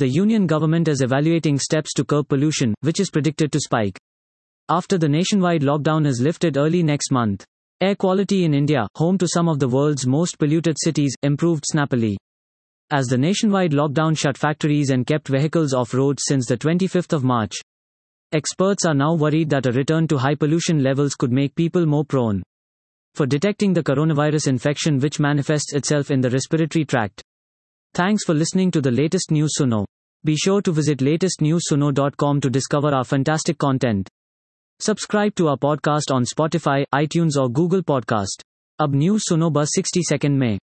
The union government is evaluating steps to curb pollution, which is predicted to spike. After the nationwide lockdown is lifted early next month. Air quality in India, home to some of the world's most polluted cities, improved snappily. As the nationwide lockdown shut factories and kept vehicles off roads since the 25th of March. Experts are now worried that a return to high pollution levels could make people more prone for detecting the coronavirus infection which manifests itself in the respiratory tract. Thanks for listening to the latest news Suno. Be sure to visit latestnewsuno.com to discover our fantastic content. Subscribe to our podcast on Spotify, iTunes or Google Podcast. अब news सुनो बस 60 second में